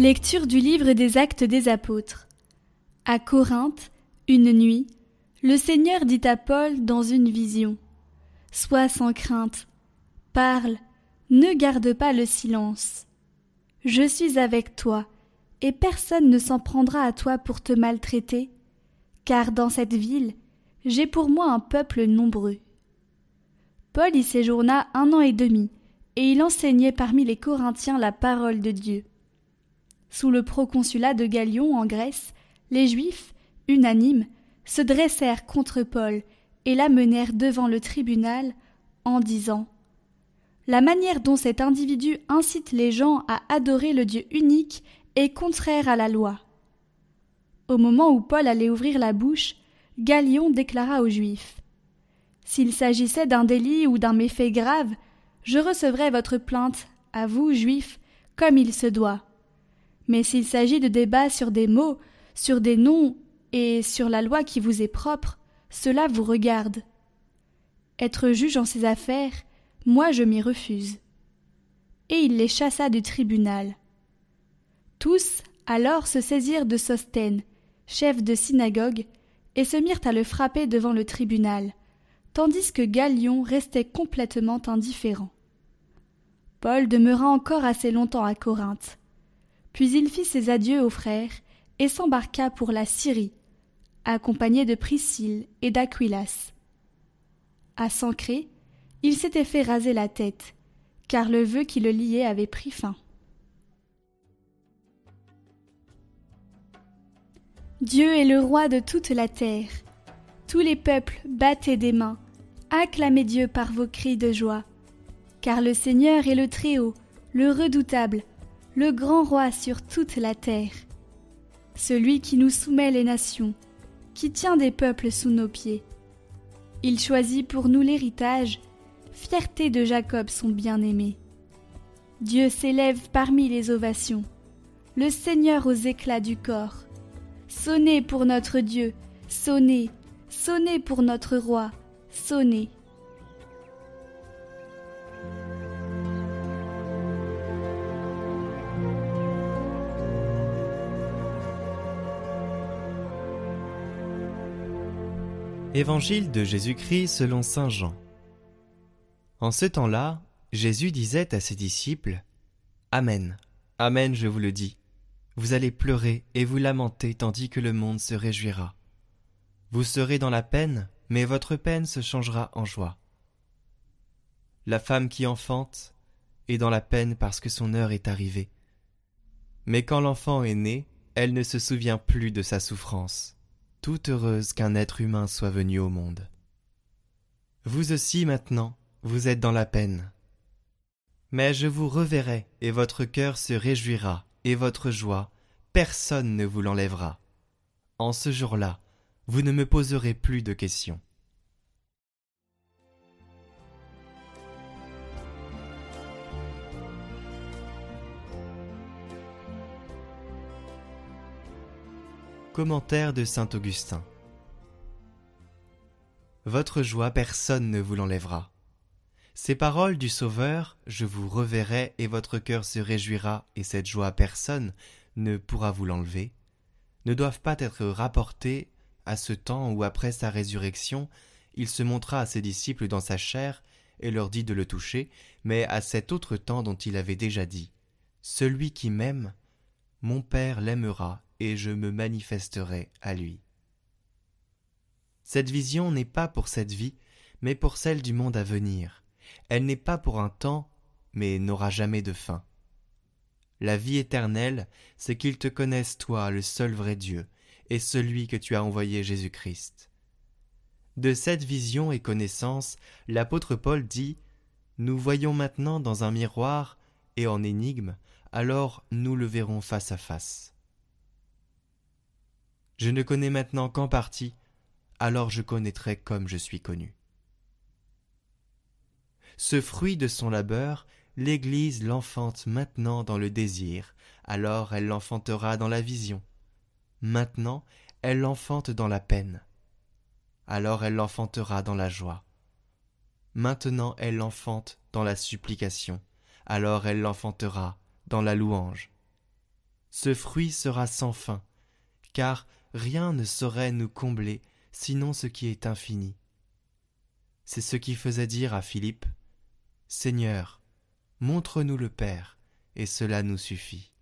Lecture du livre des Actes des Apôtres. À Corinthe, une nuit, le Seigneur dit à Paul dans une vision Sois sans crainte, parle, ne garde pas le silence. Je suis avec toi, et personne ne s'en prendra à toi pour te maltraiter, car dans cette ville, j'ai pour moi un peuple nombreux. Paul y séjourna un an et demi, et il enseignait parmi les Corinthiens la parole de Dieu. Sous le proconsulat de Galion en Grèce, les Juifs, unanimes, se dressèrent contre Paul et l'amenèrent devant le tribunal en disant La manière dont cet individu incite les gens à adorer le Dieu unique est contraire à la loi. Au moment où Paul allait ouvrir la bouche, Galion déclara aux Juifs S'il s'agissait d'un délit ou d'un méfait grave, je recevrai votre plainte, à vous, Juifs, comme il se doit. Mais s'il s'agit de débats sur des mots, sur des noms et sur la loi qui vous est propre, cela vous regarde. Être juge en ces affaires, moi je m'y refuse. Et il les chassa du tribunal. Tous alors se saisirent de Sosthène, chef de synagogue, et se mirent à le frapper devant le tribunal, tandis que Galion restait complètement indifférent. Paul demeura encore assez longtemps à Corinthe. Puis il fit ses adieux aux frères et s'embarqua pour la Syrie, accompagné de Priscille et d'Aquilas. À Sancré, il s'était fait raser la tête, car le vœu qui le liait avait pris fin. Dieu est le roi de toute la terre. Tous les peuples battez des mains, acclamez Dieu par vos cris de joie. Car le Seigneur est le Très-Haut, le redoutable, le grand roi sur toute la terre. Celui qui nous soumet les nations, qui tient des peuples sous nos pieds. Il choisit pour nous l'héritage, fierté de Jacob son bien-aimé. Dieu s'élève parmi les ovations, le Seigneur aux éclats du corps. Sonnez pour notre Dieu, sonnez, sonnez pour notre roi, sonnez. Évangile de Jésus-Christ selon Saint Jean. En ce temps-là, Jésus disait à ses disciples Amen, Amen, je vous le dis. Vous allez pleurer et vous lamenter tandis que le monde se réjouira. Vous serez dans la peine, mais votre peine se changera en joie. La femme qui enfante est dans la peine parce que son heure est arrivée. Mais quand l'enfant est né, elle ne se souvient plus de sa souffrance toute heureuse qu'un être humain soit venu au monde. Vous aussi maintenant, vous êtes dans la peine. Mais je vous reverrai, et votre cœur se réjouira, et votre joie, personne ne vous l'enlèvera. En ce jour-là, vous ne me poserez plus de questions. Commentaire de saint Augustin. Votre joie personne ne vous l'enlèvera. Ces paroles du Sauveur, je vous reverrai et votre cœur se réjouira et cette joie personne ne pourra vous l'enlever, ne doivent pas être rapportées à ce temps où après sa résurrection, il se montra à ses disciples dans sa chair et leur dit de le toucher, mais à cet autre temps dont il avait déjà dit. Celui qui m'aime, mon Père l'aimera et je me manifesterai à lui. Cette vision n'est pas pour cette vie, mais pour celle du monde à venir. Elle n'est pas pour un temps, mais n'aura jamais de fin. La vie éternelle, c'est qu'ils te connaissent toi, le seul vrai Dieu, et celui que tu as envoyé Jésus-Christ. De cette vision et connaissance, l'apôtre Paul dit Nous voyons maintenant dans un miroir et en énigme, alors nous le verrons face à face. Je ne connais maintenant qu'en partie, alors je connaîtrai comme je suis connu. Ce fruit de son labeur, l'Église l'enfante maintenant dans le désir, alors elle l'enfantera dans la vision. Maintenant, elle l'enfante dans la peine. Alors elle l'enfantera dans la joie. Maintenant elle l'enfante dans la supplication, alors elle l'enfantera dans la louange. ce fruit sera sans fin, car rien ne saurait nous combler sinon ce qui est infini. C'est ce qui faisait dire à Philippe Seigneur, montre-nous le Père, et cela nous suffit.